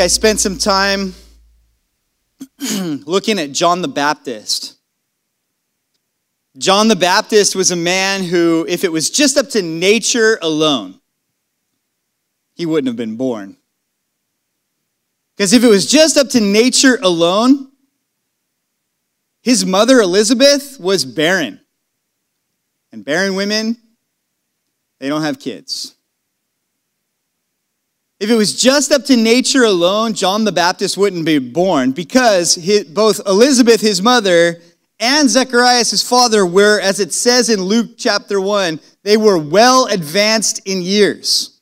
I spent some time looking at John the Baptist. John the Baptist was a man who, if it was just up to nature alone, he wouldn't have been born. Because if it was just up to nature alone, his mother Elizabeth was barren. And barren women, they don't have kids. If it was just up to nature alone, John the Baptist wouldn't be born because his, both Elizabeth, his mother, and Zechariah, his father, were, as it says in Luke chapter 1, they were well advanced in years.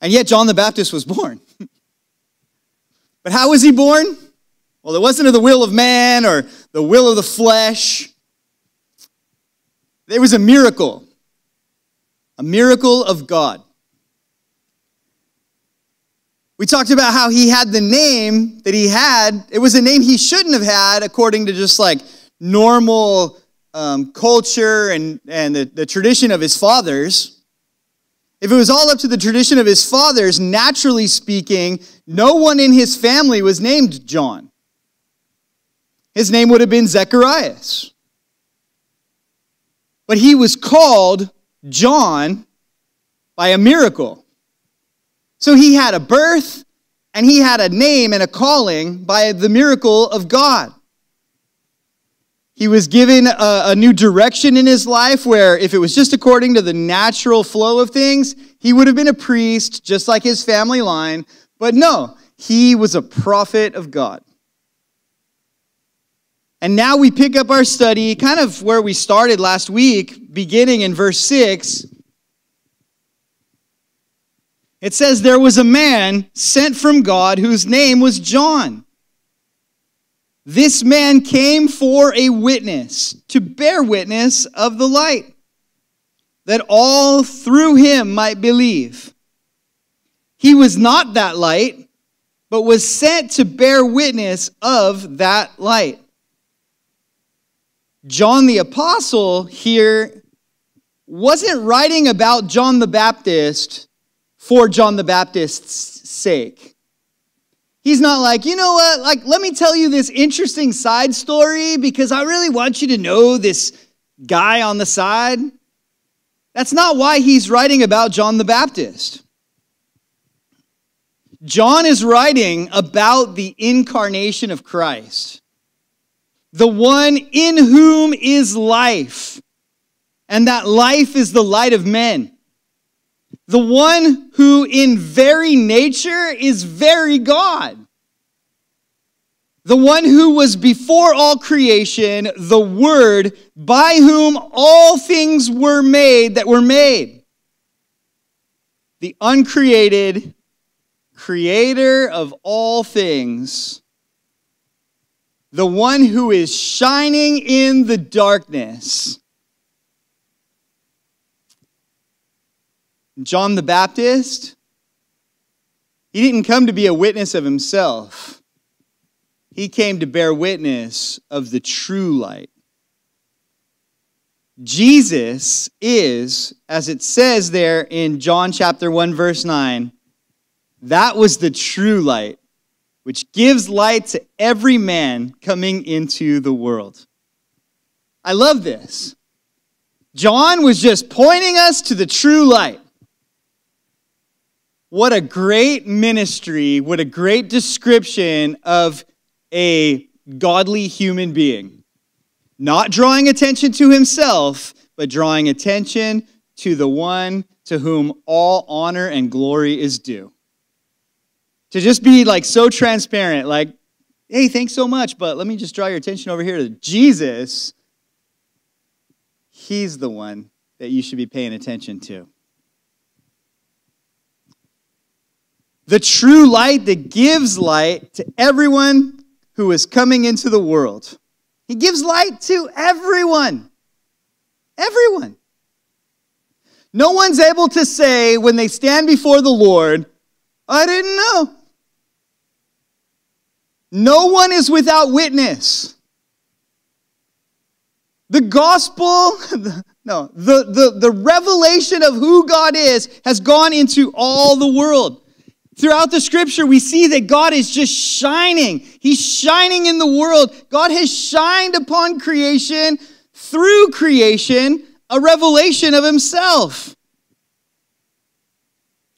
And yet John the Baptist was born. but how was he born? Well, it wasn't of the will of man or the will of the flesh. There was a miracle, a miracle of God. We talked about how he had the name that he had. It was a name he shouldn't have had according to just like normal um, culture and, and the, the tradition of his fathers. If it was all up to the tradition of his fathers, naturally speaking, no one in his family was named John. His name would have been Zechariah. But he was called John by a miracle. So he had a birth and he had a name and a calling by the miracle of God. He was given a, a, new direction in his life where, if it was just according to the natural flow of things, he would have been a priest, just like his family line. But no, he was a prophet of God. And now we pick up our study kind of where we started last week, beginning in verse 6 it says, There was a man sent from God whose name was John. This man came for a witness, to bear witness of the light, that all through him might believe. He was not that light, but was sent to bear witness of that light. John the Apostle here wasn't writing about John the Baptist for John the Baptist's sake. He's not like, you know what, like, let me tell you this interesting side story because I really want you to know this guy on the side. That's not why he's writing about John the Baptist. John is writing about the incarnation of Christ, the one in whom is life, and that life is the light of men the one who in very nature is very God. The one who was before all creation, the Word, by whom all things were made that were made. The uncreated creator of all things. The one who is shining in the darkness John the Baptist, he didn't come to be a witness of himself. He came to bear witness of the true light. Jesus is, as it says there in John chapter 1, verse 9, that was the true light, which gives light to every man coming into the world. I love this. John was just pointing us to the true light. What a great ministry, what a great description of a godly human being. Not drawing attention to himself, but drawing attention to the one to whom all honor and glory is due. To just be like so transparent, like, hey, thanks so much, but let me just draw your attention over here to Jesus. He's the one that you should be paying attention to. The true light that gives light to everyone who is coming into the world. He gives light to everyone. Everyone. No one's able to say when they stand before the Lord, I didn't know. No one is without witness. The gospel, no, the, the, the revelation of who God is has gone into all the world. Throughout the scripture, we see that God is just shining. He's shining in the world. God has shined upon creation through creation, a revelation of himself.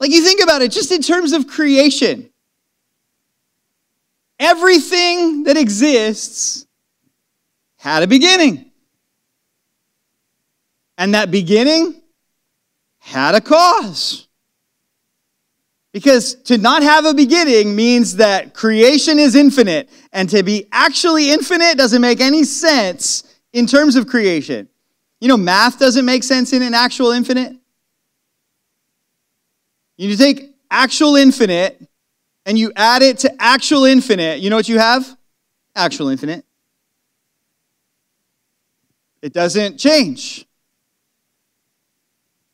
Like you think about it, just in terms of creation, everything that exists had a beginning. And that beginning had a cause. Because to not have a beginning means that creation is infinite, and to be actually infinite doesn't make any sense in terms of creation. You know, math doesn't make sense in an actual infinite. You take actual infinite and you add it to actual infinite, you know what you have? Actual infinite. It doesn't change.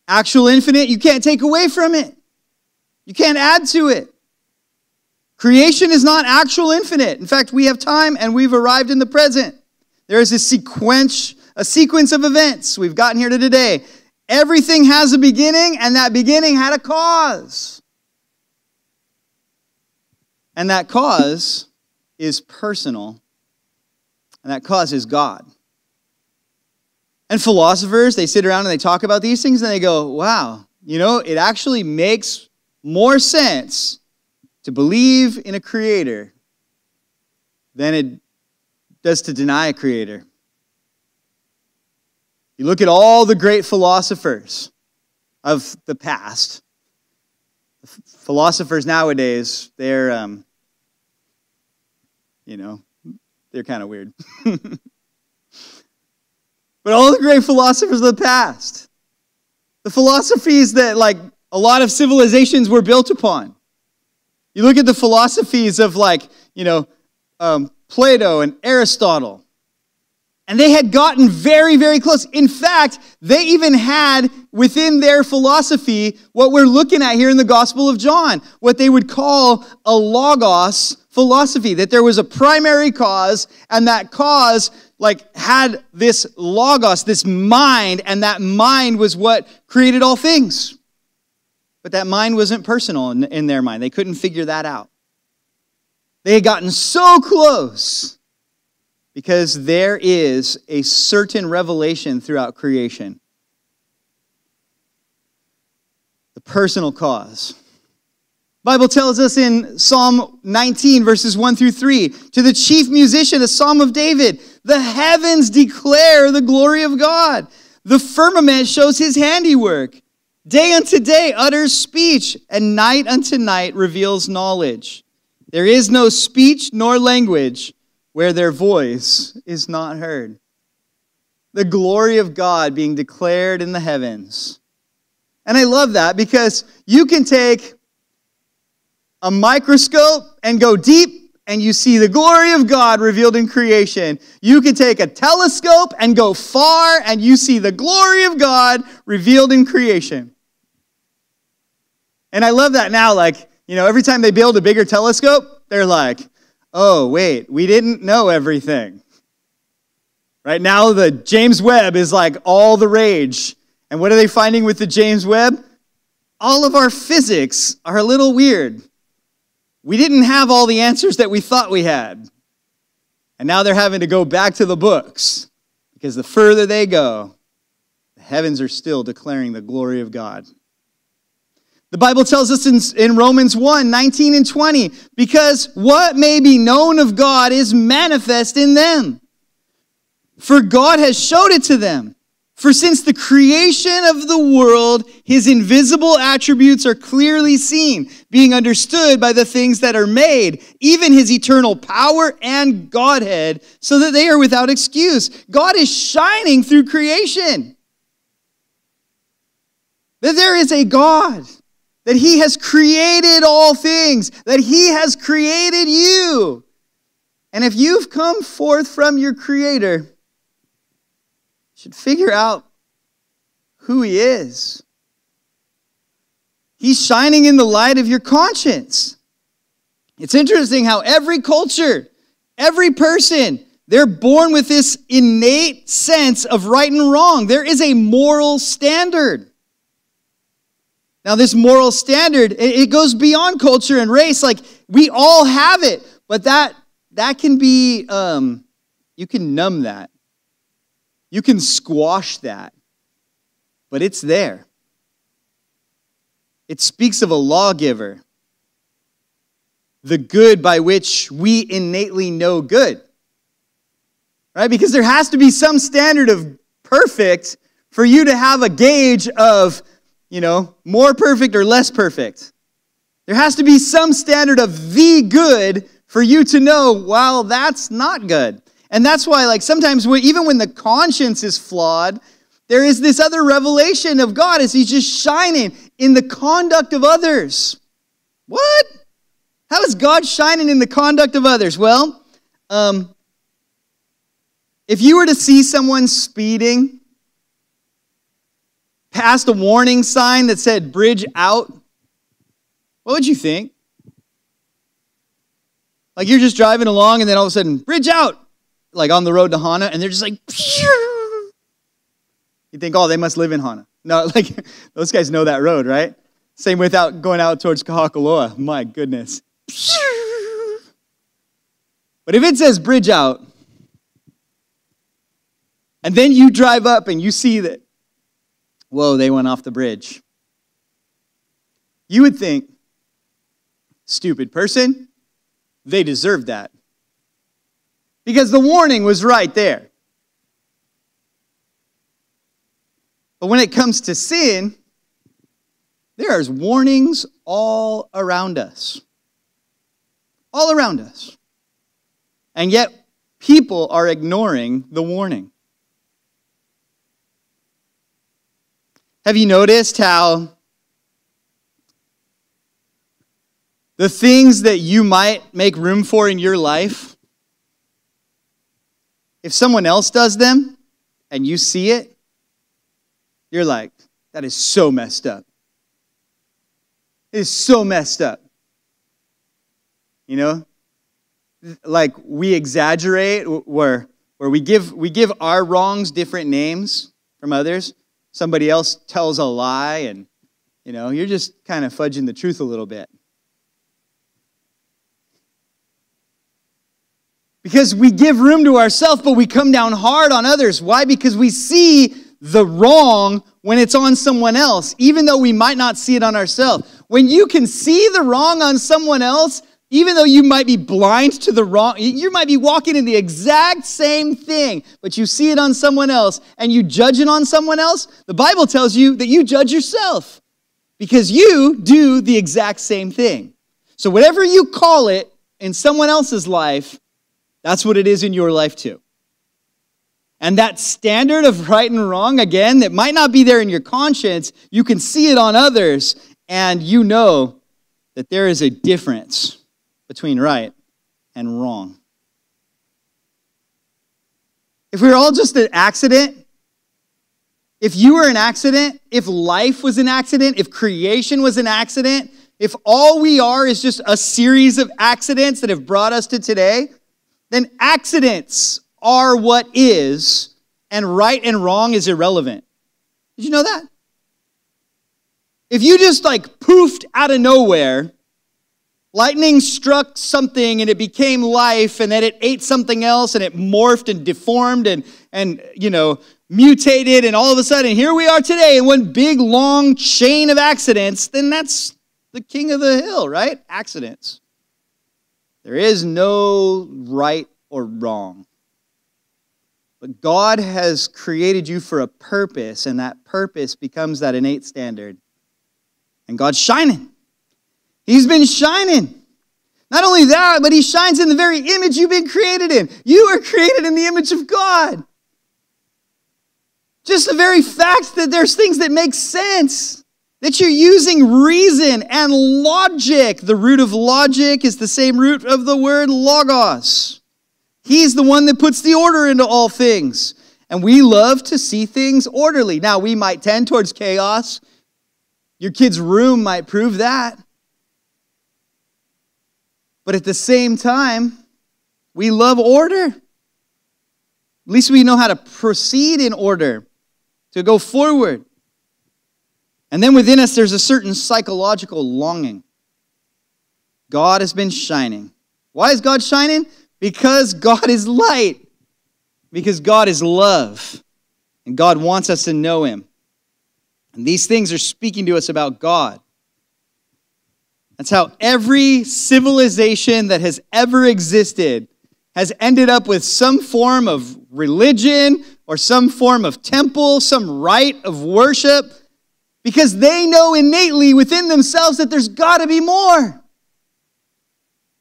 Actual infinite, you can't take away from it. You can't add to it. Creation is not actual infinite. In fact, we have time and we've arrived in the present. There is a sequence, a sequence of events. We've gotten here to today. Everything has a beginning, and that beginning had a cause. And that cause is personal, and that cause is God. And philosophers, they sit around and they talk about these things and they go, wow, you know, it actually makes more sense to believe in a creator than it does to deny a creator. You look at all the great philosophers of the past. Philosophers nowadays, they're, um, you know, they're kind of weird. but all the great philosophers of the past, the philosophies that, like, a lot of civilizations were built upon. You look at the philosophies of, like, you know, um, Plato and Aristotle, and they had gotten very, very close. In fact, they even had within their philosophy what we're looking at here in the Gospel of John, what they would call a logos philosophy, that there was a primary cause, and that cause like had this logos, this mind, and that mind was what created all things. But that mind wasn't personal in, in their mind. They couldn't figure that out. They had gotten so close because there is a certain revelation throughout creation. The personal cause. Bible tells us in Psalm 19 verses 1 through 3, to the chief musician, a psalm of David, the heavens declare the glory of God. The firmament shows his handiwork. Day unto day utters speech, and night unto night reveals knowledge. There is no speech nor language where their voice is not heard. The glory of God being declared in the heavens. And I love that because you can take a microscope and go deep and you see the glory of God revealed in creation. You can take a telescope and go far and you see the glory of God revealed in creation. And I love that now. Like, you know, every time they build a bigger telescope, they're like, oh, wait, we didn't know everything. Right now, the James Webb is like all the rage. And what are they finding with the James Webb? All of our physics are a little weird. We didn't have all the answers that we thought we had. And now they're having to go back to the books because the further they go, the heavens are still declaring the glory of God. The Bible tells us in, in Romans 1 19 and 20, because what may be known of God is manifest in them. For God has showed it to them. For since the creation of the world, his invisible attributes are clearly seen, being understood by the things that are made, even his eternal power and Godhead, so that they are without excuse. God is shining through creation. That there is a God that He has created all things, that He has created you. And if you've come forth from your Creator, you should figure out who He is. He's shining in the light of your conscience. It's interesting how every culture, every person, they're born with this innate sense of right and wrong. There is a moral standard. Now, this moral standard, it goes beyond culture and race. Like, we all have it, but that, that can be, um, you can numb that. You can squash that, but it's there. It speaks of a lawgiver, the good by which we innately know good. Right? Because there has to be some standard of perfect for you to have a gauge of, you know, more perfect or less perfect. There has to be some standard of the good for you to know, well, that's not good. And that's why, like, sometimes even when the conscience is flawed, there is this other revelation of God as He's just shining in the conduct of others. What? How is God shining in the conduct of others? Well, um, if you were to see someone speeding past a warning sign that said bridge out, what would you think? Like you're just driving along and then all of a sudden, bridge out, like on the road to Hana, and they're just like, Phew. you think, oh, they must live in Hana. No, like those guys know that road, right? Same without going out towards Kahakuloa. My goodness. But if it says bridge out, and then you drive up and you see that, whoa, they went off the bridge. You would think, stupid person, they deserved that. Because the warning was right there. But when it comes to sin, there is warnings all around us. All around us. And yet, people are ignoring the warning. Have you noticed how the things that you might make room for in your life, if someone else does them and you see it, you're like, that is so messed up. It is so messed up. You know? Like we exaggerate where where we give we give our wrongs different names from others somebody else tells a lie and you know you're just kind of fudging the truth a little bit. Because we give room to ourselves but we come down hard on others. Why? Because we see the wrong when it's on someone else even though we might not see it on ourselves. When you can see the wrong on someone else even though you might be blind to the wrong, you might be walking in the exact same thing, but you see it on someone else and you judge it on someone else, the Bible tells you that you judge yourself because you do the exact same thing. So, whatever you call it in someone else's life, that's what it is in your life too. And that standard of right and wrong, again, that might not be there in your conscience, you can see it on others, and you know that there is a difference between right and wrong. If we were all just an accident, if you were an accident, if life was an accident, if creation was an accident, if all we are is just a series of accidents that have brought us to today, then accidents are what is, and right and wrong is irrelevant. Did you know that? If you just like poofed out of nowhere Lightning struck something and it became life, and then it ate something else and it morphed and deformed and, and you know, mutated, and all of a sudden here we are today in one big long chain of accidents, then that's the king of the hill, right? Accidents. There is no right or wrong. But God has created you for a purpose, and that purpose becomes that innate standard. And God's shining. He's been shining. Not only that, but he shines in the very image you've been created in. You are created in the image of God. Just the very fact that there's things that make sense, that you're using reason and logic. The root of logic is the same root of the word logos. He's the one that puts the order into all things. And we love to see things orderly. Now, we might tend towards chaos. Your kid's room might prove that. But at the same time, we love order. At least we know how to proceed in order, to go forward. And then within us, there's a certain psychological longing. God has been shining. Why is God shining? Because God is light, because God is love, and God wants us to know Him. And these things are speaking to us about God. That's how every civilization that has ever existed has ended up with some form of religion or some form of temple, some rite of worship, because they know innately within themselves that there's got to be more.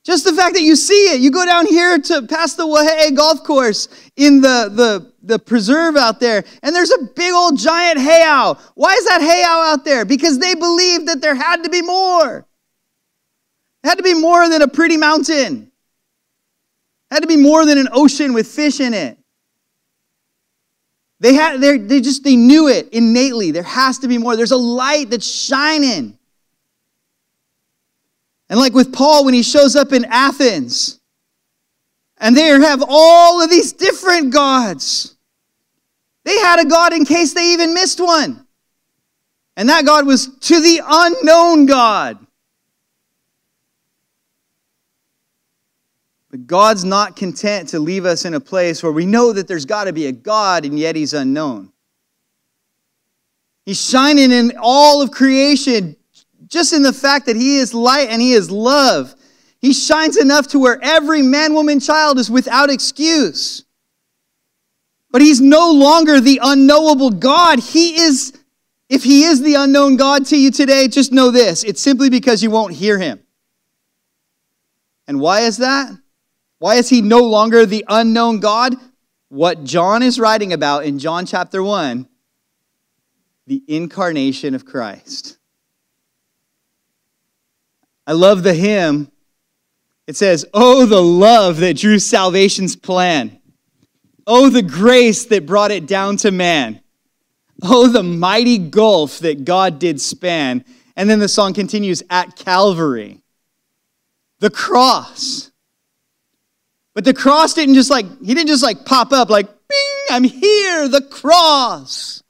Just the fact that you see it. You go down here to past the Waiehu golf course in the, the, the preserve out there, and there's a big old giant heiau. Why is that heiau out there? Because they believed that there had to be more. It had to be more than a pretty mountain. It had to be more than an ocean with fish in it. They had they just they knew it innately. There has to be more. There's a light that's shining. And like with Paul when he shows up in Athens, and they have all of these different gods. They had a God in case they even missed one. And that God was to the unknown God. But God's not content to leave us in a place where we know that there's got to be a God and yet he's unknown. He's shining in all of creation just in the fact that he is light and he is love. He shines enough to where every man, woman, child is without excuse. But he's no longer the unknowable God. He is, if he is the unknown God to you today, just know this it's simply because you won't hear him. And why is that? Why is he no longer the unknown God? What John is writing about in John chapter 1 the incarnation of Christ. I love the hymn. It says, Oh, the love that drew salvation's plan. Oh, the grace that brought it down to man. Oh, the mighty gulf that God did span. And then the song continues at Calvary. The cross. But the cross didn't just like, he didn't just like pop up like, bing, I'm here, the cross.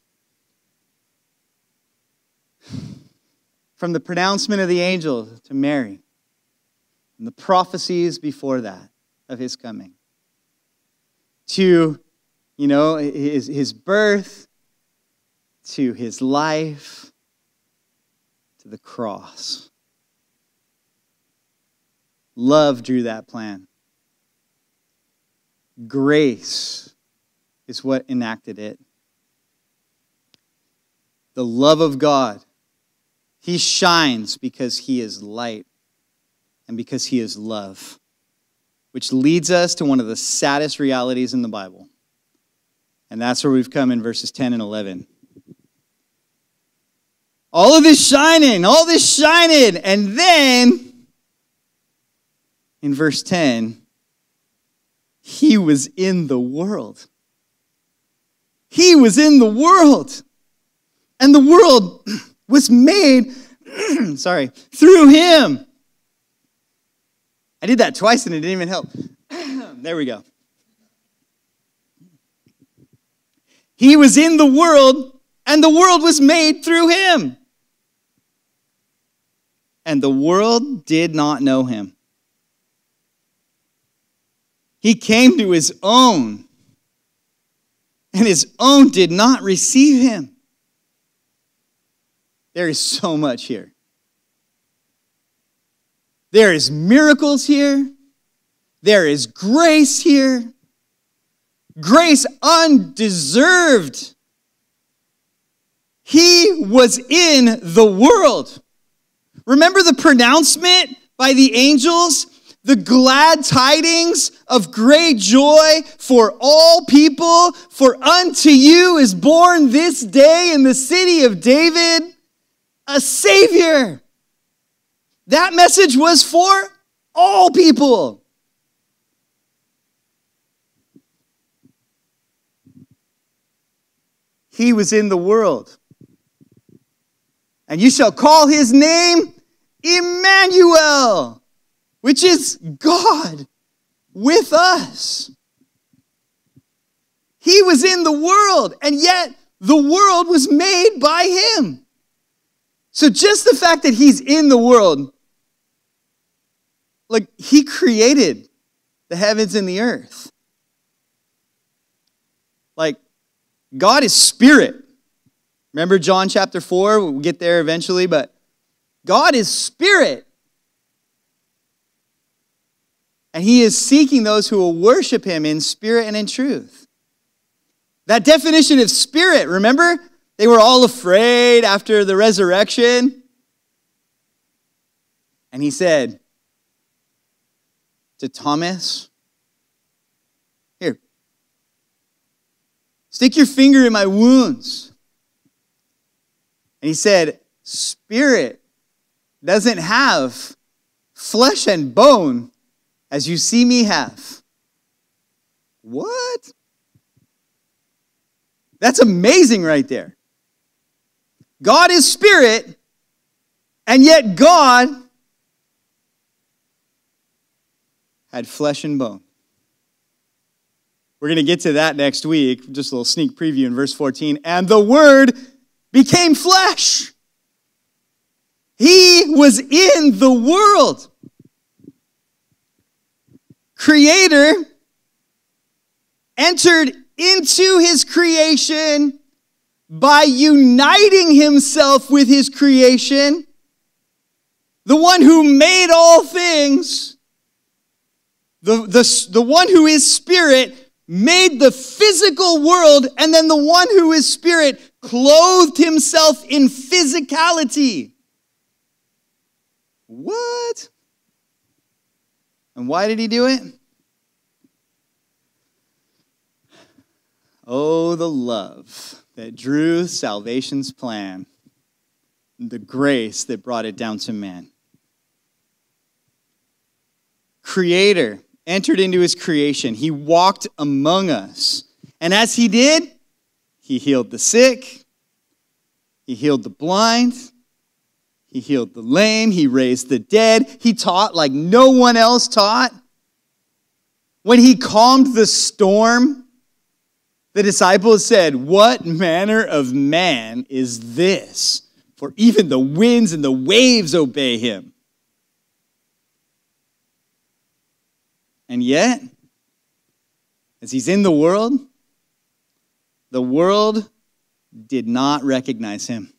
From the pronouncement of the angel to Mary, and the prophecies before that of his coming, to, you know, his, his birth, to his life, to the cross. Love drew that plan. Grace is what enacted it. The love of God. He shines because he is light and because he is love, which leads us to one of the saddest realities in the Bible. And that's where we've come in verses 10 and 11. All of this shining, all this shining, and then in verse 10, he was in the world. He was in the world. And the world was made, sorry, through him. I did that twice and it didn't even help. there we go. He was in the world, and the world was made through him. And the world did not know him. He came to his own, and his own did not receive him. There is so much here. There is miracles here. There is grace here. Grace undeserved. He was in the world. Remember the pronouncement by the angels the glad tidings of great joy for all people, for unto you is born this day in the city of David a Savior. That message was for all people. He was in the world. And you shall call his name Emmanuel which is God with us. He was in the world, and yet the world was made by him. So just the fact that he's in the world, like he created the heavens and the earth. Like God is spirit. Remember John chapter 4? We'll get there eventually, but God is spirit. And he is seeking those who will worship him in spirit and in truth. That definition of spirit, remember? They were all afraid after the resurrection. And he said to Thomas, Here, stick your finger in my wounds. And he said, Spirit doesn't have flesh and bone as you see me have. What? That's amazing right there. God is spirit, and yet God had flesh and bone. We're going to get to that next week. Just a little sneak preview in verse 14. And the Word became flesh. He was in the world. Creator entered into his creation by uniting himself with his creation. The one who made all things, the, the, the one who is spirit, made the physical world, and then the one who is spirit clothed himself in physicality. What? And why did he do it? Oh, the love that drew salvation's plan, the grace that brought it down to man. Creator entered into his creation, he walked among us. And as he did, he healed the sick, he healed the blind, he healed the lame, he raised the dead, he taught like no one else taught. When he calmed the storm, the disciples said, What manner of man is this? For even the winds and the waves obey him. And yet, as he's in the world, the world did not recognize him.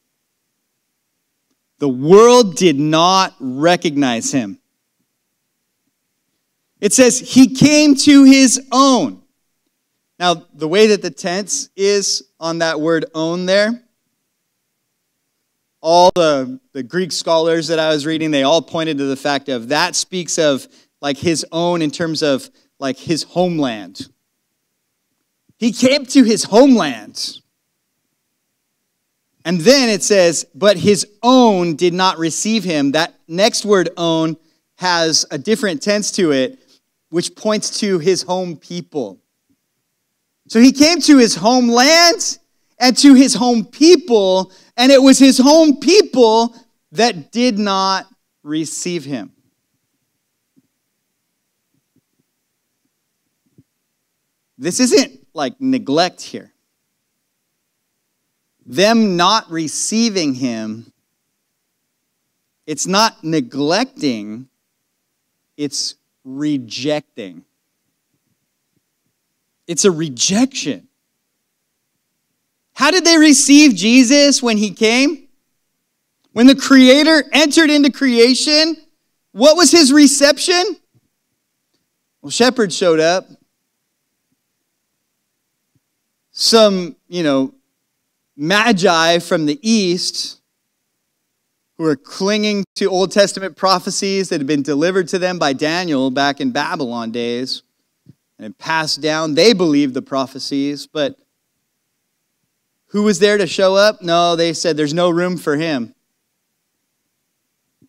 The world did not recognize him. It says, He came to his own. Now, the way that the tense is on that word own there, all the, the Greek scholars that I was reading, they all pointed to the fact of that speaks of like his own in terms of like his homeland. He came to his homeland. And then it says, but his own did not receive him. That next word, own, has a different tense to it, which points to his home people. So he came to his homeland and to his home people, and it was his home people that did not receive him. This isn't like neglect here. Them not receiving him, it's not neglecting, it's rejecting. It's a rejection. How did they receive Jesus when he came? When the Creator entered into creation, what was his reception? Well, shepherds showed up. Some, you know, magi from the east who were clinging to Old Testament prophecies that had been delivered to them by Daniel back in Babylon days and passed down. They believed the prophecies, but who was there to show up? No, they said there's no room for him.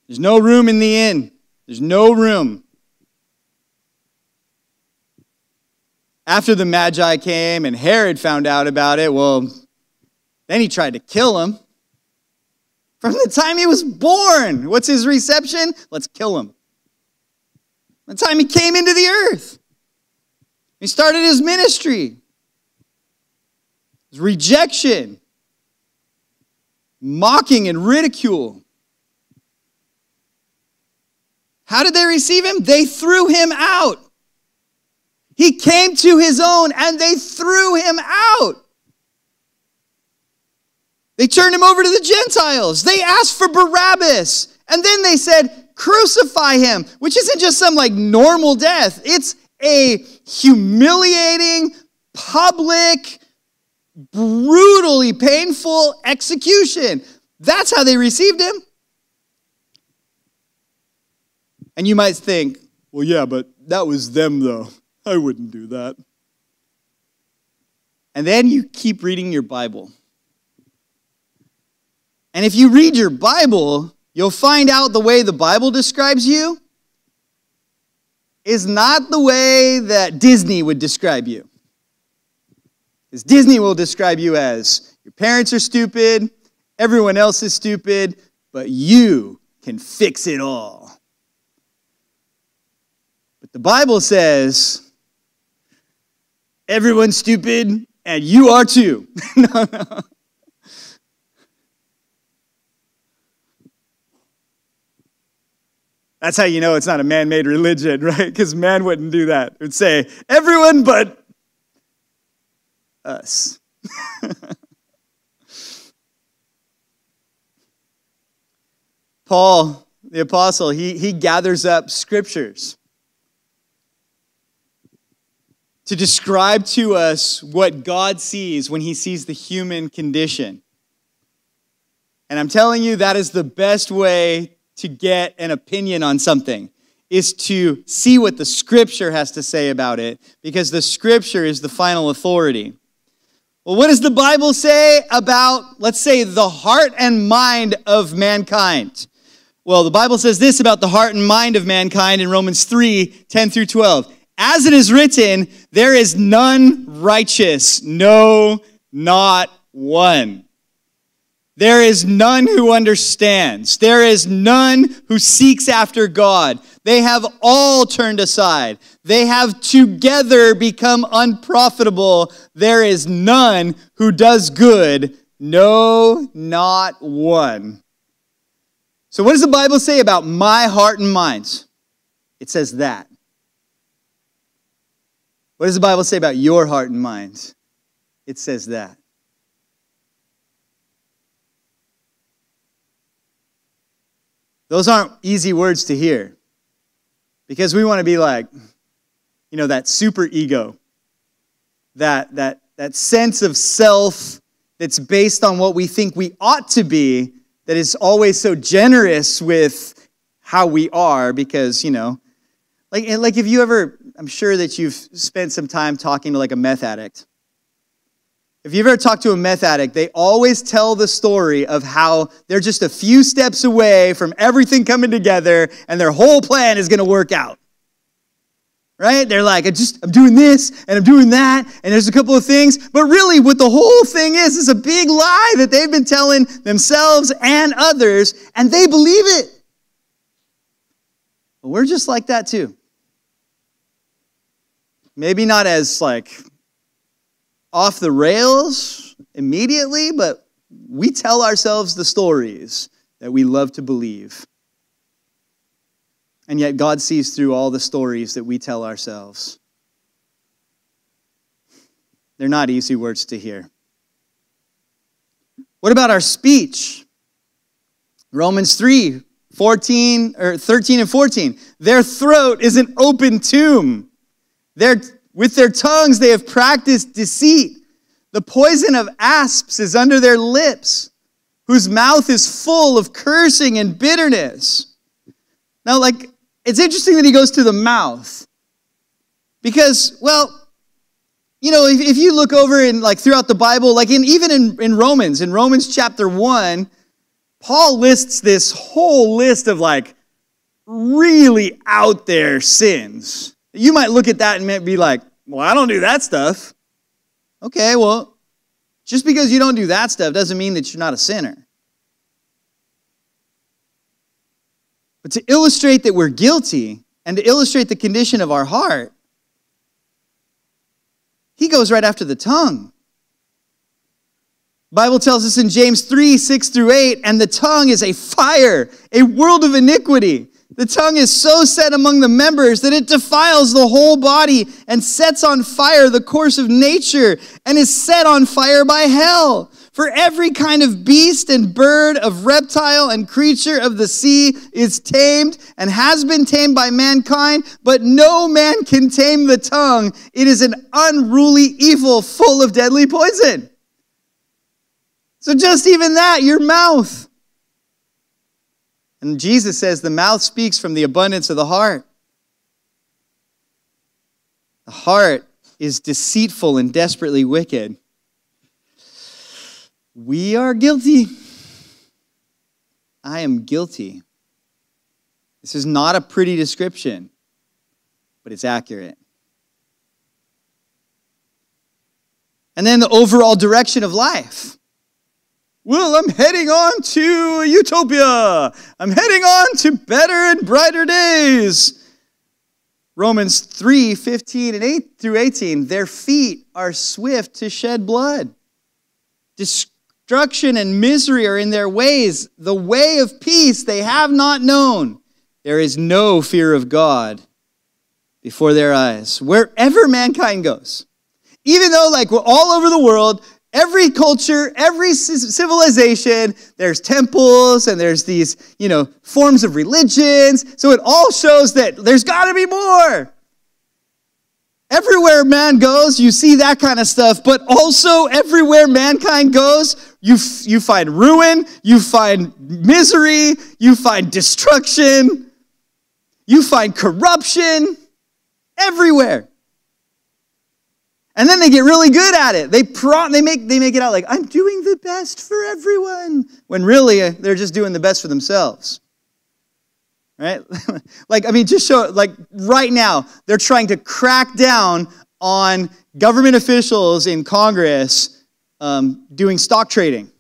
There's no room in the inn. There's no room. After the Magi came and Herod found out about it, well, then he tried to kill him. From the time he was born, what's his reception? Let's kill him. The time he came into the earth, he started his ministry. His rejection. mocking and ridicule. How did they receive him? They threw him out. He came to his own and they threw him out. They turned him over to the Gentiles. They asked for Barabbas. And then they said, crucify him, which isn't just some like normal death. It's a humiliating, public, brutally painful execution. That's how they received him. And you might think, well, yeah, but that was them, though. I wouldn't do that. And then you keep reading your Bible. And if you read your Bible, you'll find out the way the Bible describes you is not the way that Disney would describe you. Because Disney will describe you as your parents are stupid, everyone else is stupid, but you can fix it all. But the Bible says everyone's stupid and you are too. no, no. That's how you know it's not a man made religion, right? Because man wouldn't do that. It would say, everyone but us. Paul, the apostle, he, he gathers up scriptures to describe to us what God sees when he sees the human condition. And I'm telling you, that is the best way to get an opinion on something is to see what the scripture has to say about it because the scripture is the final authority. Well, what does the Bible say about, let's say, the heart and mind of mankind? Well, the Bible says this about the heart and mind of mankind in Romans 3 10 through 12. As it is written, there is none righteous, no, not one. There is none who understands. There is none who seeks after God. They have all turned aside. They have together become unprofitable. There is none who does good. No, not one. So, what does the Bible say about my heart and mind? It says that. What does the Bible say about your heart and mind? It says that. Those aren't easy words to hear because we want to be like, you know, that super ego, that, that, that sense of self that's based on what we think we ought to be, that is always so generous with how we are because, you know, like, like if you ever, I'm sure that you've spent some time talking to like a meth addict if you've ever talked to a meth addict, they always tell the story of how they're just a few steps away from everything coming together and their whole plan is going to work out. Right? They're like, I just, I'm doing this and I'm doing that, and there's a couple of things. But really, what the whole thing is, is a big lie that they've been telling themselves and others, and they believe it. But we're just like that too. Maybe not as like off the rails immediately, but we tell ourselves the stories that we love to believe. And yet, God sees through all the stories that we tell ourselves. They're not easy words to hear. What about our speech? Romans 3 14 or 13 and 14. Their throat is an open tomb. Their with their tongues they have practiced deceit. The poison of asps is under their lips, whose mouth is full of cursing and bitterness. Now, like, it's interesting that he goes to the mouth. Because, well, you know, if, if you look over in like throughout the Bible, like in even in, in Romans, in Romans chapter 1, Paul lists this whole list of like really out there sins. You might look at that and be like, well, I don't do that stuff. Okay, well, just because you don't do that stuff doesn't mean that you're not a sinner. But to illustrate that we're guilty and to illustrate the condition of our heart, he goes right after the tongue. Bible tells us in James 3 6 through 8, and the tongue is a fire, a world of iniquity. The tongue is so set among the members that it defiles the whole body and sets on fire the course of nature and is set on fire by hell. For every kind of beast and bird, of reptile and creature of the sea is tamed and has been tamed by mankind, but no man can tame the tongue. It is an unruly evil full of deadly poison. So, just even that, your mouth. And Jesus says the mouth speaks from the abundance of the heart. The heart is deceitful and desperately wicked. We are guilty. I am guilty. This is not a pretty description, but it's accurate. And then the overall direction of life. Well, I'm heading on to utopia. I'm heading on to better and brighter days. Romans 3 15 and 8 through 18. Their feet are swift to shed blood. Destruction and misery are in their ways. The way of peace they have not known. There is no fear of God before their eyes. Wherever mankind goes, even though, like, we're all over the world, every culture, every civilization, there's temples and there's these, you know, forms of religions. So it all shows that there's got to be more. Everywhere man goes, you see that kind of stuff, but also everywhere mankind goes, you, you find ruin, you find misery, you find destruction, you find corruption everywhere. And then they get really good at it. They, pro- they, make, they make it out like, I'm doing the best for everyone, when really uh, they're just doing the best for themselves right? like, I mean, just show, like, right now, they're trying to crack down on government officials in Congress um, doing stock trading.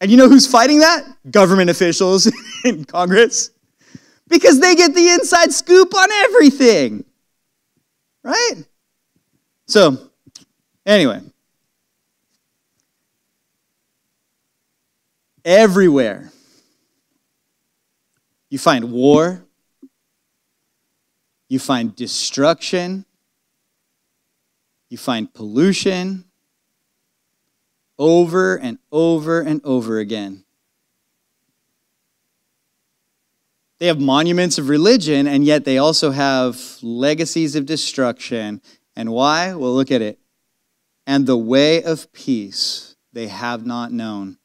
And you know who's fighting that? Government officials in Congress. Because they get the inside scoop on everything. Right? So, anyway. Everywhere you find war, you find destruction, you find pollution over and over and over again. They have monuments of religion, and yet they also have legacies of destruction. And why? Well, look at it. And the way of peace they have not known.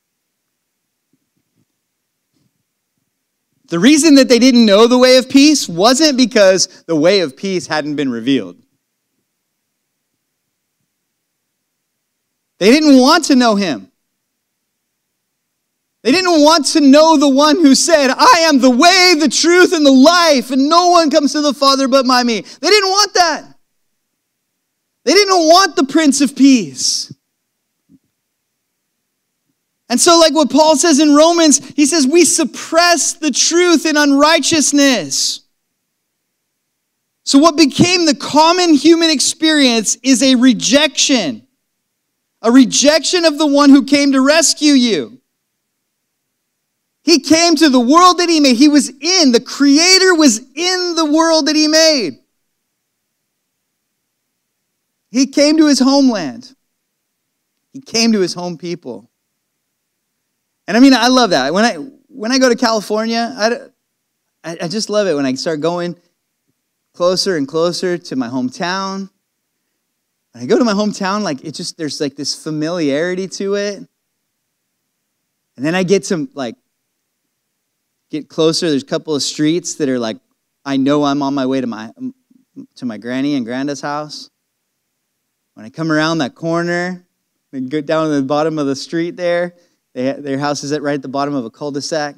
The reason that they didn't know the way of peace wasn't because the way of peace hadn't been revealed. They didn't want to know him. They didn't want to know the one who said, I am the way, the truth, and the life, and no one comes to the Father but by me. They didn't want that. They didn't want the Prince of Peace. And so, like what Paul says in Romans, he says, we suppress the truth in unrighteousness. So, what became the common human experience is a rejection, a rejection of the one who came to rescue you. He came to the world that he made. He was in, the Creator was in the world that he made. He came to his homeland, he came to his home people. And I mean, I love that. When I when I go to California, I, I just love it when I start going closer and closer to my hometown. When I go to my hometown, like it just there's like this familiarity to it. And then I get to like get closer. There's a couple of streets that are like I know I'm on my way to my to my granny and granda's house. When I come around that corner and go down to the bottom of the street there, they, their house is at right at the bottom of a cul-de-sac.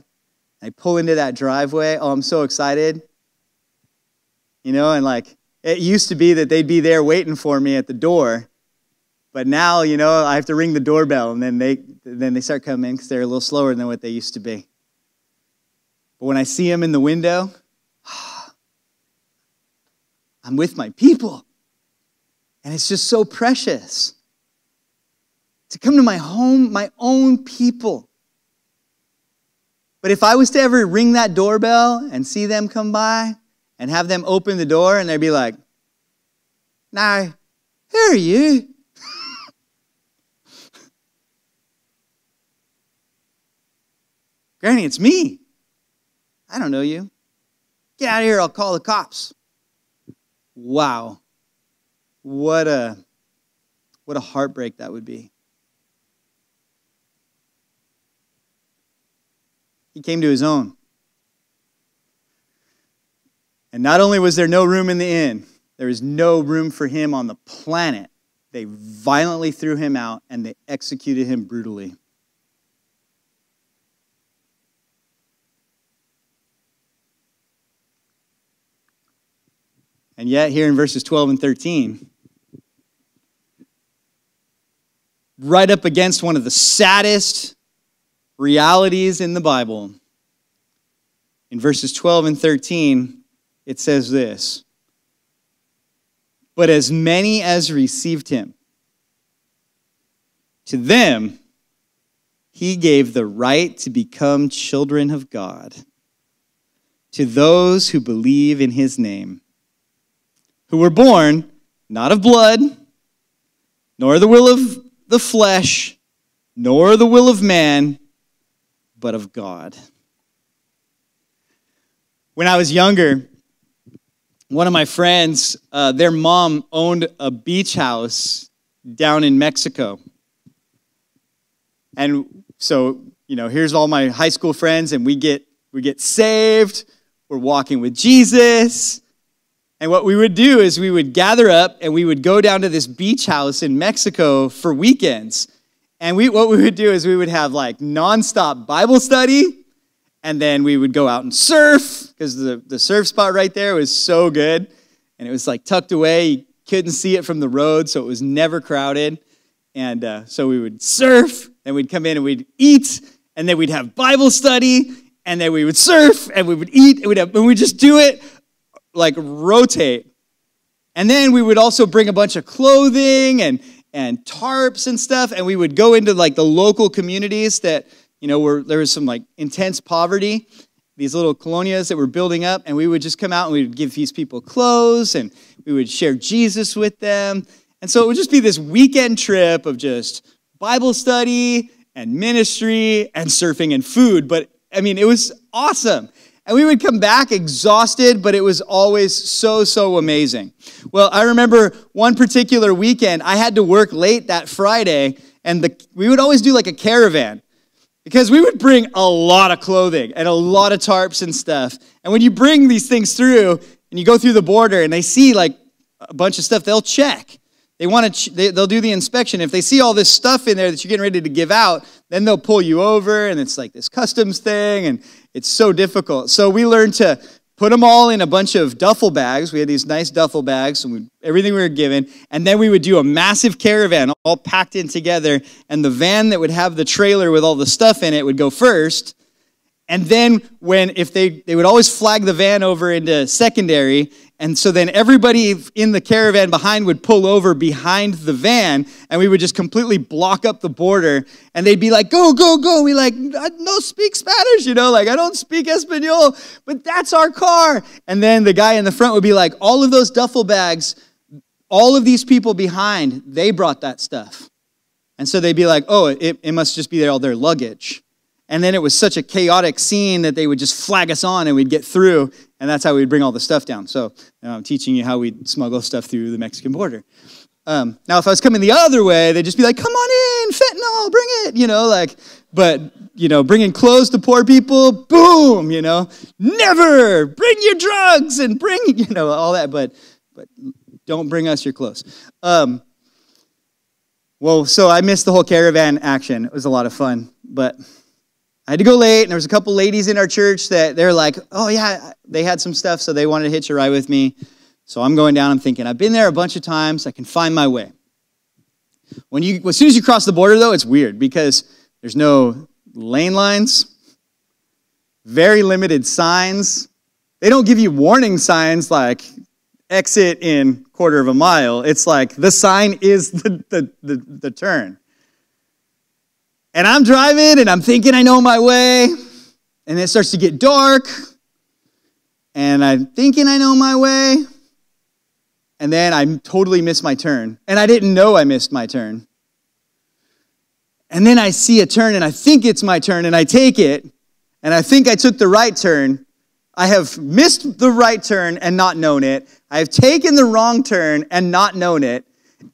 I pull into that driveway. Oh, I'm so excited. You know, and like it used to be that they'd be there waiting for me at the door. But now, you know, I have to ring the doorbell and then they then they start coming because they're a little slower than what they used to be. But when I see them in the window, I'm with my people. And it's just so precious to come to my home, my own people. But if I was to ever ring that doorbell and see them come by and have them open the door and they'd be like, Now, who are you? Granny, it's me. I don't know you. Get out of here, I'll call the cops. Wow. What a what a heartbreak that would be. He came to his own. And not only was there no room in the inn, there was no room for him on the planet. They violently threw him out and they executed him brutally. And yet, here in verses 12 and 13, right up against one of the saddest realities in the Bible, in verses 12 and 13, it says this But as many as received him, to them he gave the right to become children of God, to those who believe in his name who were born not of blood, nor the will of the flesh, nor the will of man, but of God. When I was younger, one of my friends, uh, their mom owned a beach house down in Mexico. And so, you know, here's all my high school friends, and we get we get saved. We're walking with Jesus. And what we would do is we would gather up and we would go down to this beach house in Mexico for weekends. And we, what we would do is we would have like nonstop Bible study, and then we would go out and surf because the, the surf spot right there was so good. And it was like tucked away. You couldn't see it from the road, so it was never crowded. And uh, so we would surf, and we'd come in and we'd eat, and then we'd have Bible study, and then we would surf, and we would eat, and we'd, have, and we'd just do it like rotate. And then we would also bring a bunch of clothing and, and tarps and stuff, and we would go into like the local communities that, you know, were there was some like intense poverty, these little colonias that were building up, and we would just come out and we would give these people clothes and we would share Jesus with them. And so it would just be this weekend trip of just Bible study and ministry and surfing and food. But I mean, it was awesome. And we would come back exhausted, but it was always so, so amazing. Well, I remember one particular weekend, I had to work late that Friday, and the, we would always do like a caravan because we would bring a lot of clothing and a lot of tarps and stuff. And when you bring these things through and you go through the border and they see like a bunch of stuff, they'll check. They want to. They, they'll do the inspection. If they see all this stuff in there that you're getting ready to give out, then they'll pull you over, and it's like this customs thing, and it's so difficult. So we learned to put them all in a bunch of duffel bags. We had these nice duffel bags, and we, everything we were given, and then we would do a massive caravan, all packed in together, and the van that would have the trailer with all the stuff in it would go first. And then when if they they would always flag the van over into secondary, and so then everybody in the caravan behind would pull over behind the van, and we would just completely block up the border. And they'd be like, "Go, go, go!" We like, "I don't speak Spanish," you know, like I don't speak Espanol, but that's our car. And then the guy in the front would be like, "All of those duffel bags, all of these people behind, they brought that stuff." And so they'd be like, "Oh, it, it must just be all their luggage." And then it was such a chaotic scene that they would just flag us on and we'd get through. And that's how we'd bring all the stuff down. So you know, I'm teaching you how we'd smuggle stuff through the Mexican border. Um, now, if I was coming the other way, they'd just be like, come on in, fentanyl, bring it, you know, like, but, you know, bringing clothes to poor people, boom, you know, never bring your drugs and bring, you know, all that, but, but don't bring us your clothes. Um, well, so I missed the whole caravan action. It was a lot of fun, but I had to go late, and there was a couple ladies in our church that they're like, "Oh yeah, they had some stuff, so they wanted to hitch a ride with me." So I'm going down. I'm thinking, I've been there a bunch of times. I can find my way. When you, as soon as you cross the border, though, it's weird because there's no lane lines, very limited signs. They don't give you warning signs like exit in quarter of a mile. It's like the sign is the, the, the, the turn. And I'm driving and I'm thinking I know my way. And it starts to get dark. And I'm thinking I know my way. And then I totally miss my turn. And I didn't know I missed my turn. And then I see a turn and I think it's my turn and I take it. And I think I took the right turn. I have missed the right turn and not known it. I have taken the wrong turn and not known it.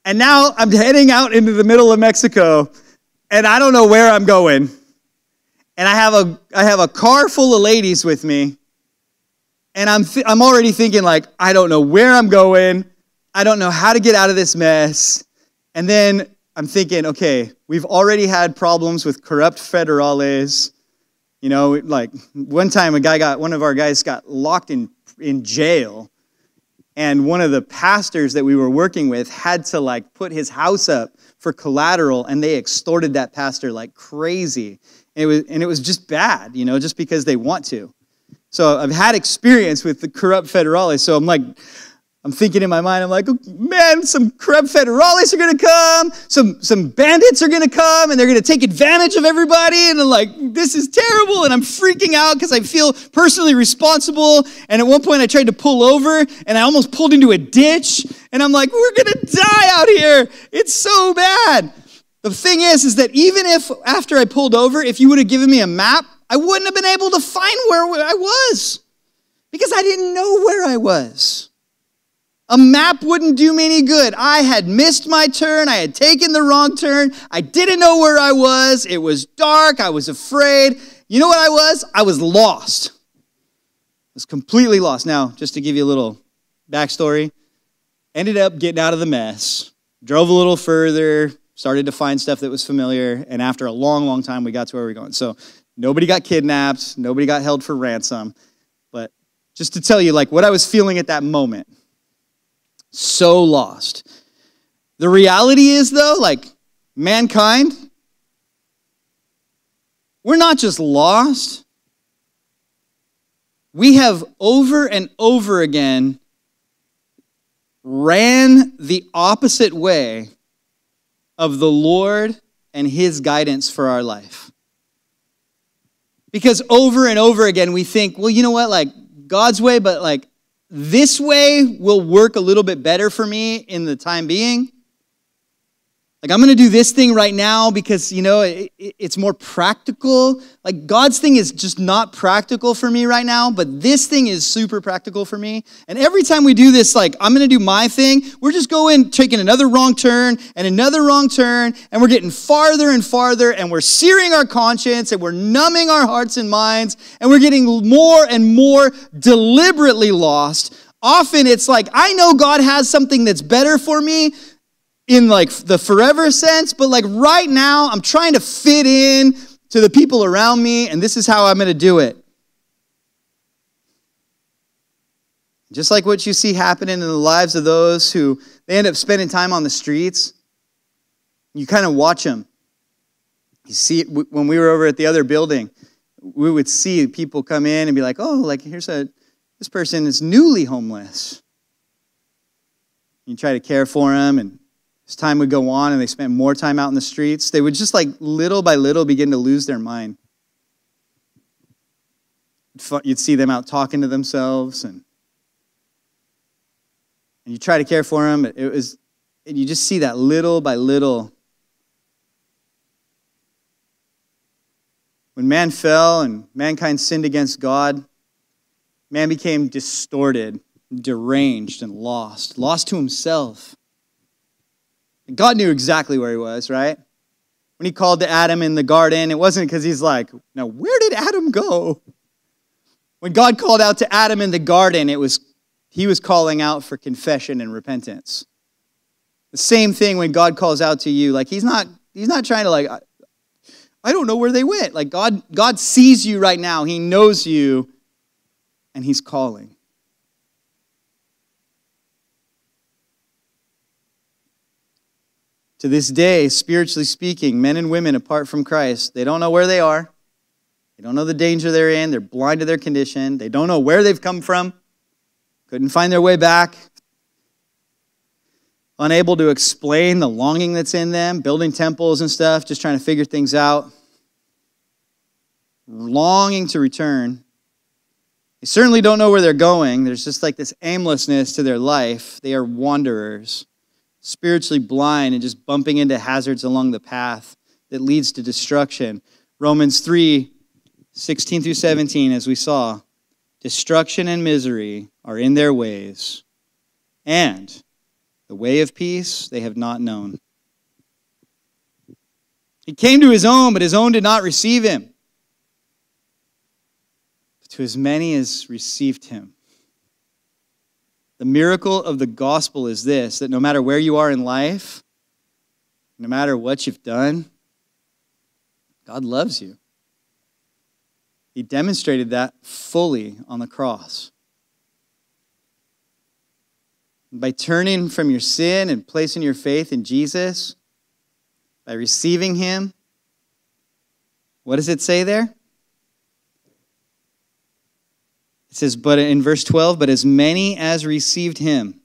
And now I'm heading out into the middle of Mexico and I don't know where I'm going. And I have a, I have a car full of ladies with me. And I'm, th- I'm already thinking, like, I don't know where I'm going. I don't know how to get out of this mess. And then I'm thinking, okay, we've already had problems with corrupt federales. You know, like one time a guy got, one of our guys got locked in, in jail. And one of the pastors that we were working with had to like put his house up for collateral and they extorted that pastor like crazy. And it was, and it was just bad, you know, just because they want to. So I've had experience with the corrupt federales. So I'm like, I'm thinking in my mind, I'm like, man, some corrupt federales are to come, some, some bandits are to come, and they're to take advantage of everybody. And I'm like, this is terrible. And I'm freaking out because I feel personally responsible. And at one point, I tried to pull over, and I almost pulled into a ditch. And I'm like, we're to die out here. It's so bad. The thing is, is that even if after I pulled over, if you would have given me a map, I wouldn't have been able to find where I was because I didn't know where I was. A map wouldn't do me any good. I had missed my turn. I had taken the wrong turn. I didn't know where I was. It was dark. I was afraid. You know what I was? I was lost. I was completely lost. Now, just to give you a little backstory, ended up getting out of the mess, drove a little further, started to find stuff that was familiar, and after a long, long time, we got to where we are going. So nobody got kidnapped, nobody got held for ransom. But just to tell you, like, what I was feeling at that moment so lost. The reality is, though, like mankind, we're not just lost. We have over and over again ran the opposite way of the Lord and His guidance for our life. Because over and over again, we think, well, you know what, like God's way, but like this way will work a little bit better for me in the time being. Like, I'm going to do this thing right now because, you know, it, it, it's more practical. Like, God's thing is just not practical for me right now, but this thing is super practical for me. And every time we do this, like, I'm going to do my thing, we're just going, taking another wrong turn and another wrong turn, and we're getting farther and farther, and we're searing our conscience, and we're numbing our hearts and minds, and we're getting more and more deliberately lost. Often it's like, I know God has something that's better for me, in like the forever sense, but like right now, I'm trying to fit in to the people around me, and this is how I'm going to do it. Just like what you see happening in the lives of those who they end up spending time on the streets, you kind of watch them. You see, when we were over at the other building, we would see people come in and be like, "Oh, like here's a this person is newly homeless." You try to care for them and as time would go on and they spent more time out in the streets, they would just like little by little begin to lose their mind. You'd see them out talking to themselves and and you try to care for them. It was, and you just see that little by little. When man fell and mankind sinned against God, man became distorted, deranged, and lost, lost to himself. God knew exactly where he was, right? When he called to Adam in the garden, it wasn't because he's like, now where did Adam go? When God called out to Adam in the garden, it was he was calling out for confession and repentance. The same thing when God calls out to you, like he's not he's not trying to like I don't know where they went. Like God God sees you right now. He knows you and he's calling. To this day, spiritually speaking, men and women apart from Christ, they don't know where they are. They don't know the danger they're in. They're blind to their condition. They don't know where they've come from. Couldn't find their way back. unable to explain the longing that's in them, building temples and stuff, just trying to figure things out, longing to return. They certainly don't know where they're going. There's just like this aimlessness to their life. They are wanderers, spiritually blind and just bumping into hazards along the path that leads to destruction. Romans 3 16 through 17, as we saw, destruction and misery are in their ways, and the way of peace they have not known. He came to his own, but his own did not receive him. But to as many as received him, the miracle of the gospel is this that no matter where you are in life, no matter what you've done, God loves you. He demonstrated that fully on the cross. By turning from your sin and placing your faith in Jesus, by receiving Him, what does it say there? It says, but in verse 12, but as many as received Him,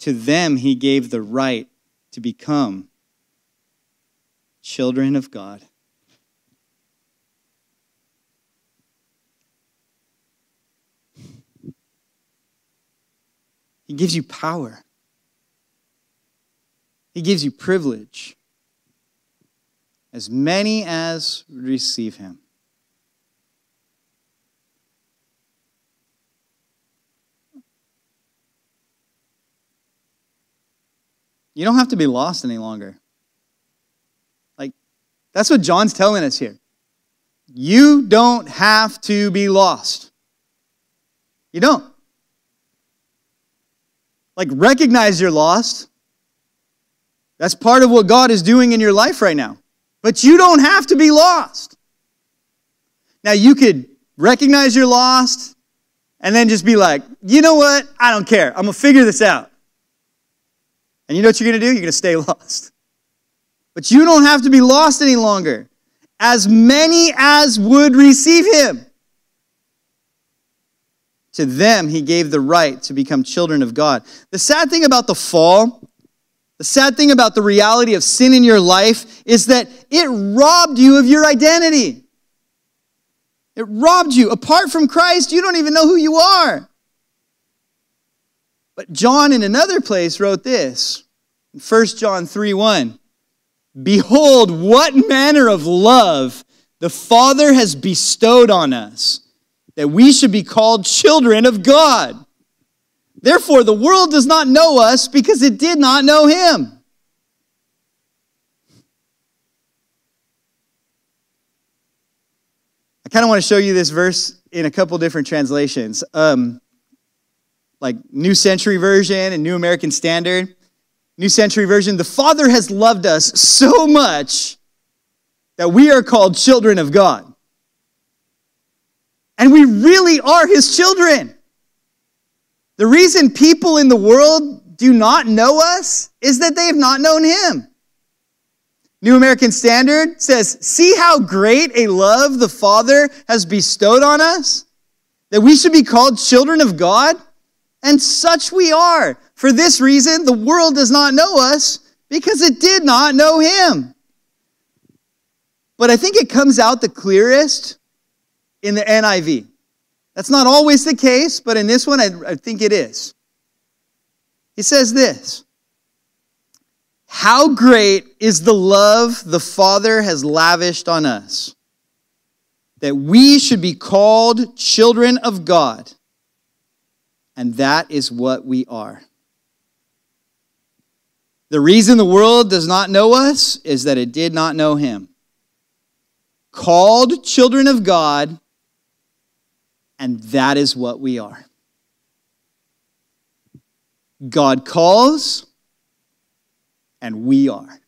to them He gave the right to become children of God. He gives you power. He gives you privilege. As many as receive him. You don't have to be lost any longer. Like, that's what John's telling us here. You don't have to be lost. You don't. Like, recognize you're lost. That's part of what God is doing in your life right now. But you don't have to be lost. Now, you could recognize you're lost and then just be like, you know what? I don't care. I'm going to figure this out. And you know what you're going to do? You're going to stay lost. But you don't have to be lost any longer. As many as would receive him. To them, he gave the right to become children of God. The sad thing about the fall, the sad thing about the reality of sin in your life is that it robbed you of your identity. It robbed you. Apart from Christ, you don't even know who you are. But John, in another place, wrote this in 1 John 3 1. Behold, what manner of love the Father has bestowed on us that we should be called children of God. Therefore, the world does not know us because it did not know him. I kind of want to show you this verse in a couple different translations. Um, like New Century Version and New American Standard. New Century Version, the Father has loved us so much that we are called children of God. And we really are his children. The reason people in the world do not know us is that they have not known him. New American Standard says, See how great a love the Father has bestowed on us? That we should be called children of God? And such we are. For this reason, the world does not know us because it did not know him. But I think it comes out the clearest in the NIV. That's not always the case, but in this one, I, I think it is. He says this How great is the love the Father has lavished on us, that we should be called children of God. And that is what we are. The reason the world does not know us is that it did not know Him. Called children of God and that is what we are. God calls, and we are.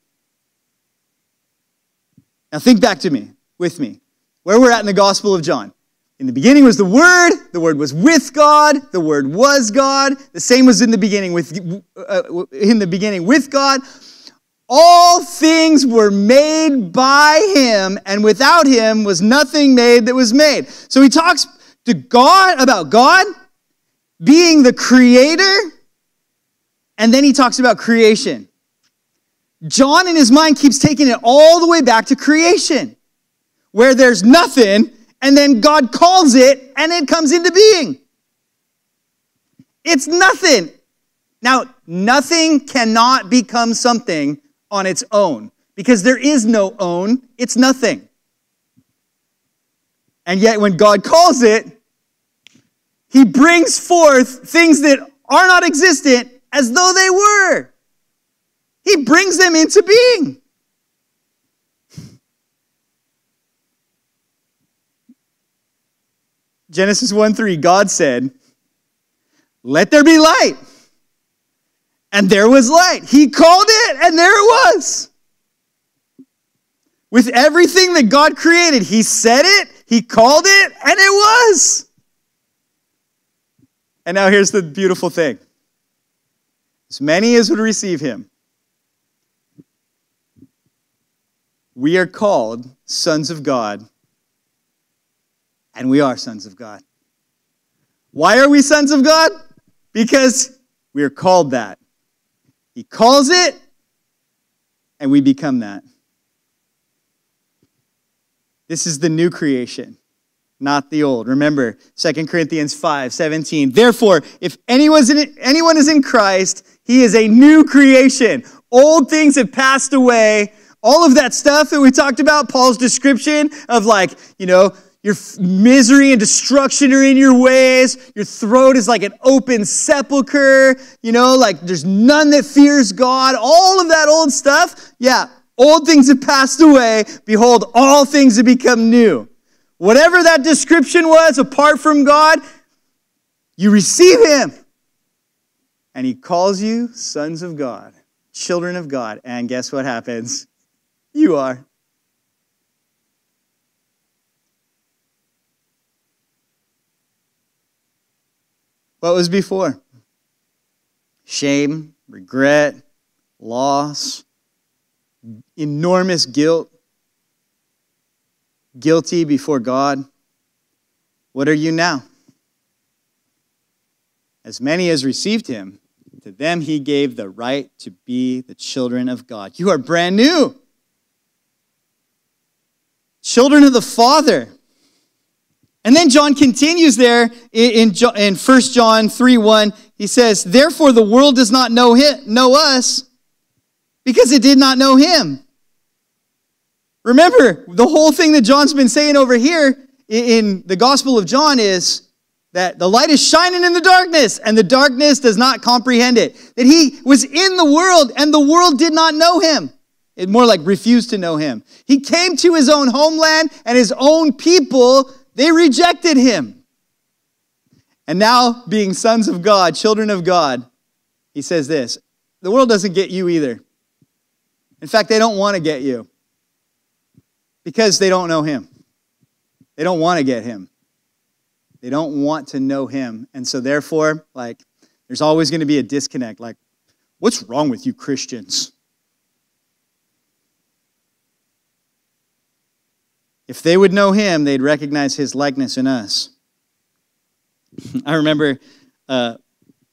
Now, think back to me, with me, where we're at in the Gospel of John. In the beginning was the Word, the Word was with God, the Word was God. The same was in the beginning with, uh, in the beginning with God. All things were made by Him, and without Him was nothing made that was made. So he talks to God about God being the creator And then he talks about creation. John, in his mind, keeps taking it all the way back to creation, where there's nothing, and then God calls it, and it comes into being. It's nothing. Now, nothing cannot become something on its own because there is no own, it's nothing. And yet, when God calls it, He brings forth things that are not existent as though they were. He brings them into being. Genesis 1 3, God said, Let there be light. And there was light. He called it, and there it was. With everything that God created, He said it, He called it, and it was. And now here's the beautiful thing as many as would receive Him, we are called sons of God, and we are sons of God. Why are we sons of God? Because we are called that. He calls it, and we become that. This is the new creation, not the old. Remember 2 Corinthians 5 17. Therefore, if anyone's in, anyone is in Christ, he is a new creation. Old things have passed away. All of that stuff that we talked about, Paul's description of like, you know, your misery and destruction are in your ways. Your throat is like an open sepulcher. You know, like there's none that fears God. All of that old stuff. Yeah, old things have passed away. Behold, all things have become new. Whatever that description was apart from God, you receive Him. And He calls you sons of God, children of God. And guess what happens? You are. What was before? Shame, regret, loss, enormous guilt, guilty before God. What are you now? As many as received him, to them he gave the right to be the children of God. You are brand new. Children of the Father. And then John continues there in, in, in 1 John 3 1. He says, Therefore the world does not know, him, know us because it did not know him. Remember, the whole thing that John's been saying over here in the Gospel of John is that the light is shining in the darkness and the darkness does not comprehend it. That he was in the world and the world did not know him. It more like refused to know him. He came to his own homeland and his own people they rejected him. And now, being sons of God, children of God, he says this the world doesn't get you either. In fact, they don't want to get you because they don't know him. They don't want to get him. They don't want to know him. And so, therefore, like, there's always going to be a disconnect. Like, what's wrong with you Christians? If they would know him, they'd recognize his likeness in us. I remember uh, a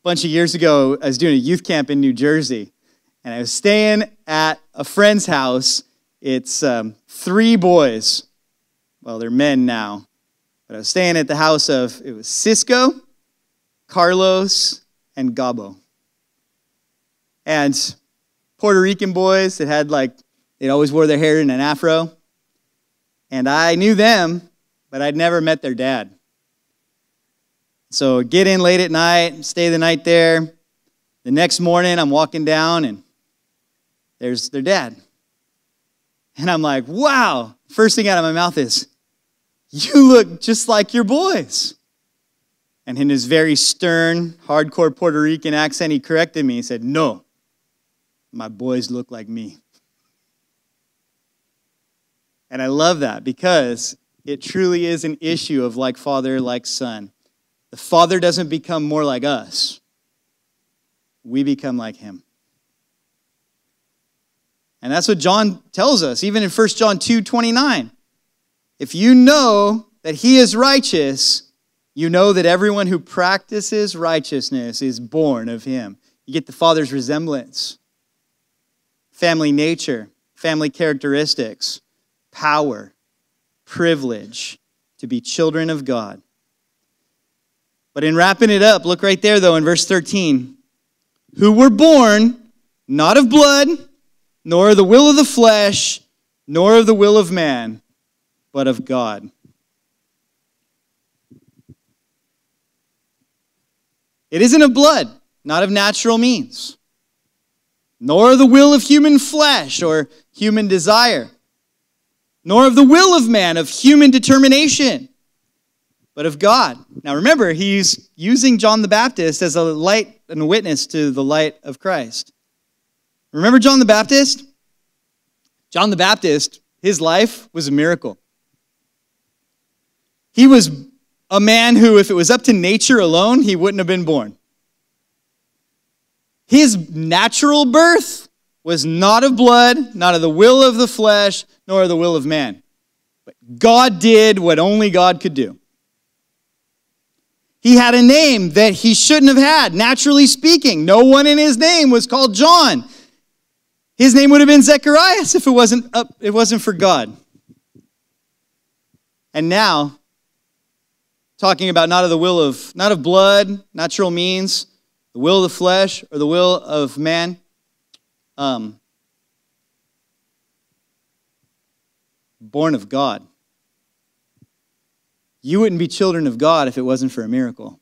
bunch of years ago, I was doing a youth camp in New Jersey, and I was staying at a friend's house. It's um, three boys. Well, they're men now. But I was staying at the house of, it was Cisco, Carlos, and Gabo. And Puerto Rican boys that had like, they always wore their hair in an afro. And I knew them, but I'd never met their dad. So get in late at night, stay the night there. The next morning, I'm walking down and there's their dad. And I'm like, wow. First thing out of my mouth is, you look just like your boys. And in his very stern, hardcore Puerto Rican accent, he corrected me. He said, no, my boys look like me. And I love that because it truly is an issue of like father, like son. The father doesn't become more like us, we become like him. And that's what John tells us, even in 1 John 2 29. If you know that he is righteous, you know that everyone who practices righteousness is born of him. You get the Father's resemblance, family nature, family characteristics, power, privilege to be children of God. But in wrapping it up, look right there, though, in verse 13 who were born not of blood, nor of the will of the flesh, nor of the will of man, but of God. It isn't of blood, not of natural means, nor of the will of human flesh or human desire, nor of the will of man, of human determination but of God. Now remember, he's using John the Baptist as a light and a witness to the light of Christ. Remember John the Baptist? John the Baptist, his life was a miracle. He was a man who, if it was up to nature alone, he wouldn't have been born. His natural birth was not of blood, not of the will of the flesh, nor of the will of man. But God did what only God could do. He had a name that he shouldn't have had, naturally speaking. No one in his name was called John. His name would have been Zechariah if it wasn't, up, it wasn't for God. And now, talking about not of the will of, not of blood, natural means, the will of the flesh, or the will of man. Um, born of God. You wouldn't be children of God if it wasn't for a miracle.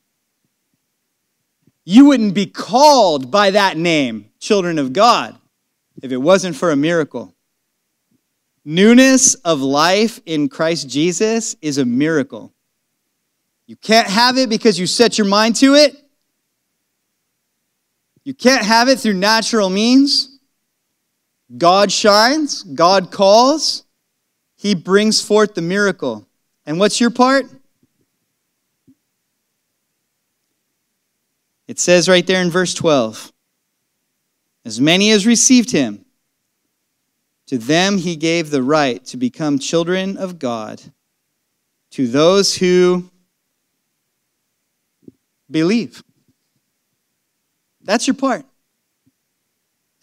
You wouldn't be called by that name, children of God, if it wasn't for a miracle. Newness of life in Christ Jesus is a miracle. You can't have it because you set your mind to it. You can't have it through natural means. God shines, God calls, He brings forth the miracle. And what's your part? It says right there in verse 12 As many as received him, to them he gave the right to become children of God, to those who believe. That's your part.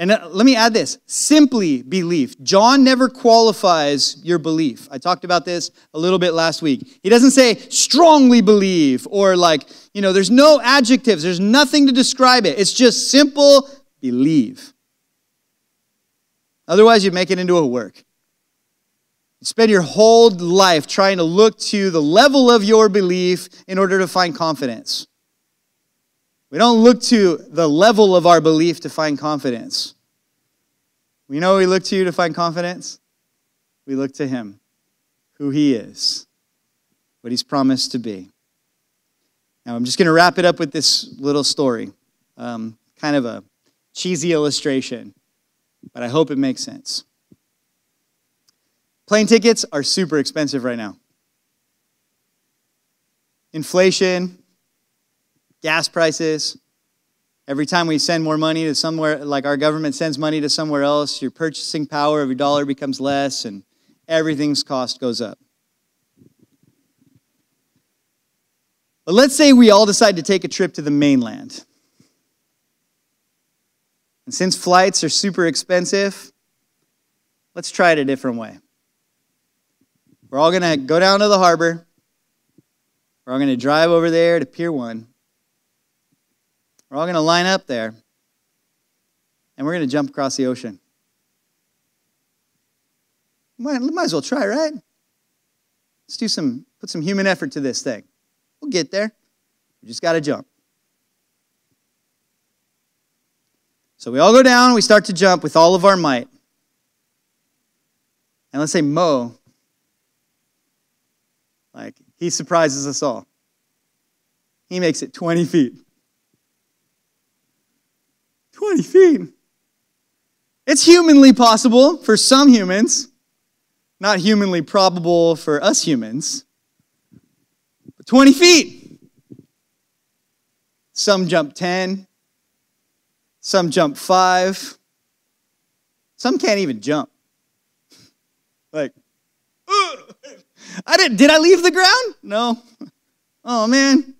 And uh, let me add this simply belief. John never qualifies your belief. I talked about this a little bit last week. He doesn't say strongly believe or like, you know, there's no adjectives, there's nothing to describe it. It's just simple believe. Otherwise, you make it into a work. You spend your whole life trying to look to the level of your belief in order to find confidence. We don't look to the level of our belief to find confidence. We know we look to you to find confidence. We look to Him, who He is, what He's promised to be. Now, I'm just going to wrap it up with this little story, um, kind of a cheesy illustration, but I hope it makes sense. Plane tickets are super expensive right now. Inflation, gas prices. Every time we send more money to somewhere, like our government sends money to somewhere else, your purchasing power of your dollar becomes less and everything's cost goes up. But let's say we all decide to take a trip to the mainland. And since flights are super expensive, let's try it a different way. We're all going to go down to the harbor. We're all going to drive over there to Pier 1. We're all going to line up there and we're going to jump across the ocean. Might, might as well try, right? Let's do some, put some human effort to this thing. We'll get there. We just got to jump. So we all go down, we start to jump with all of our might. And let's say Mo, like, he surprises us all. He makes it 20 feet. 20 feet. It's humanly possible for some humans, not humanly probable for us humans. But 20 feet. Some jump 10, some jump 5, some can't even jump. Like, I didn't, did I leave the ground? No. Oh man,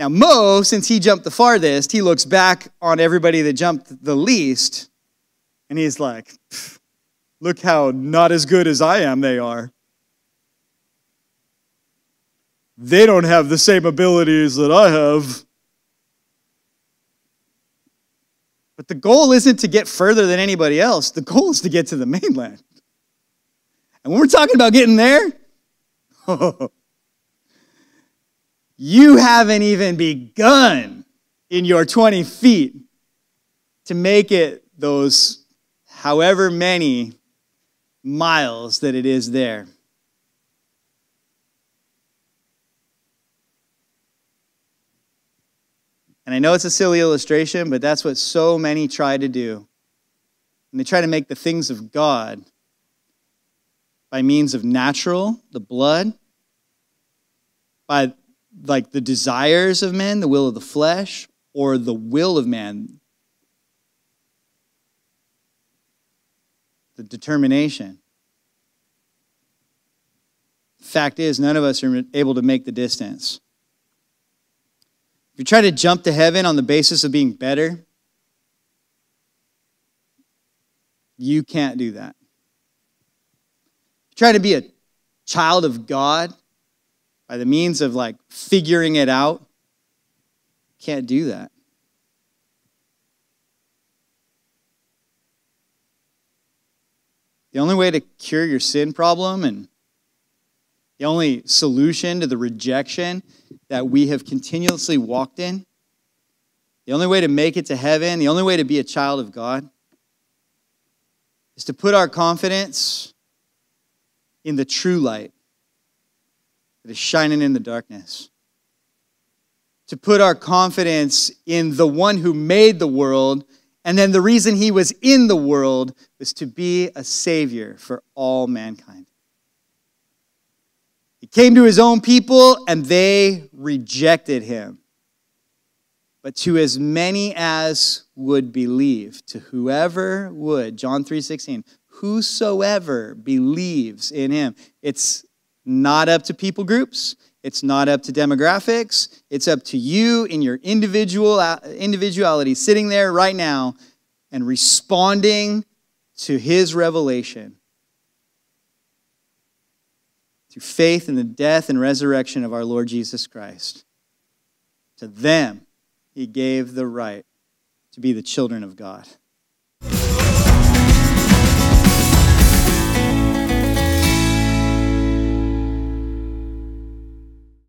Now, Mo, since he jumped the farthest, he looks back on everybody that jumped the least, and he's like, look how not as good as I am they are. They don't have the same abilities that I have. But the goal isn't to get further than anybody else, the goal is to get to the mainland. And when we're talking about getting there, you haven't even begun in your 20 feet to make it those however many miles that it is there. And I know it's a silly illustration, but that's what so many try to do. And they try to make the things of God by means of natural, the blood, by like the desires of men, the will of the flesh, or the will of man, the determination. Fact is, none of us are able to make the distance. If you try to jump to heaven on the basis of being better, you can't do that. Try to be a child of God by the means of like figuring it out. Can't do that. The only way to cure your sin problem and the only solution to the rejection that we have continuously walked in, the only way to make it to heaven, the only way to be a child of God, is to put our confidence in the true light that is shining in the darkness. To put our confidence in the one who made the world, and then the reason he was in the world was to be a savior for all mankind. He came to his own people, and they rejected him. But to as many as would believe, to whoever would, John 3:16, whosoever believes in him. It's not up to people groups. It's not up to demographics. It's up to you in your individual uh, individuality, sitting there right now and responding to his revelation. Through faith in the death and resurrection of our Lord Jesus Christ. To them, he gave the right to be the children of God.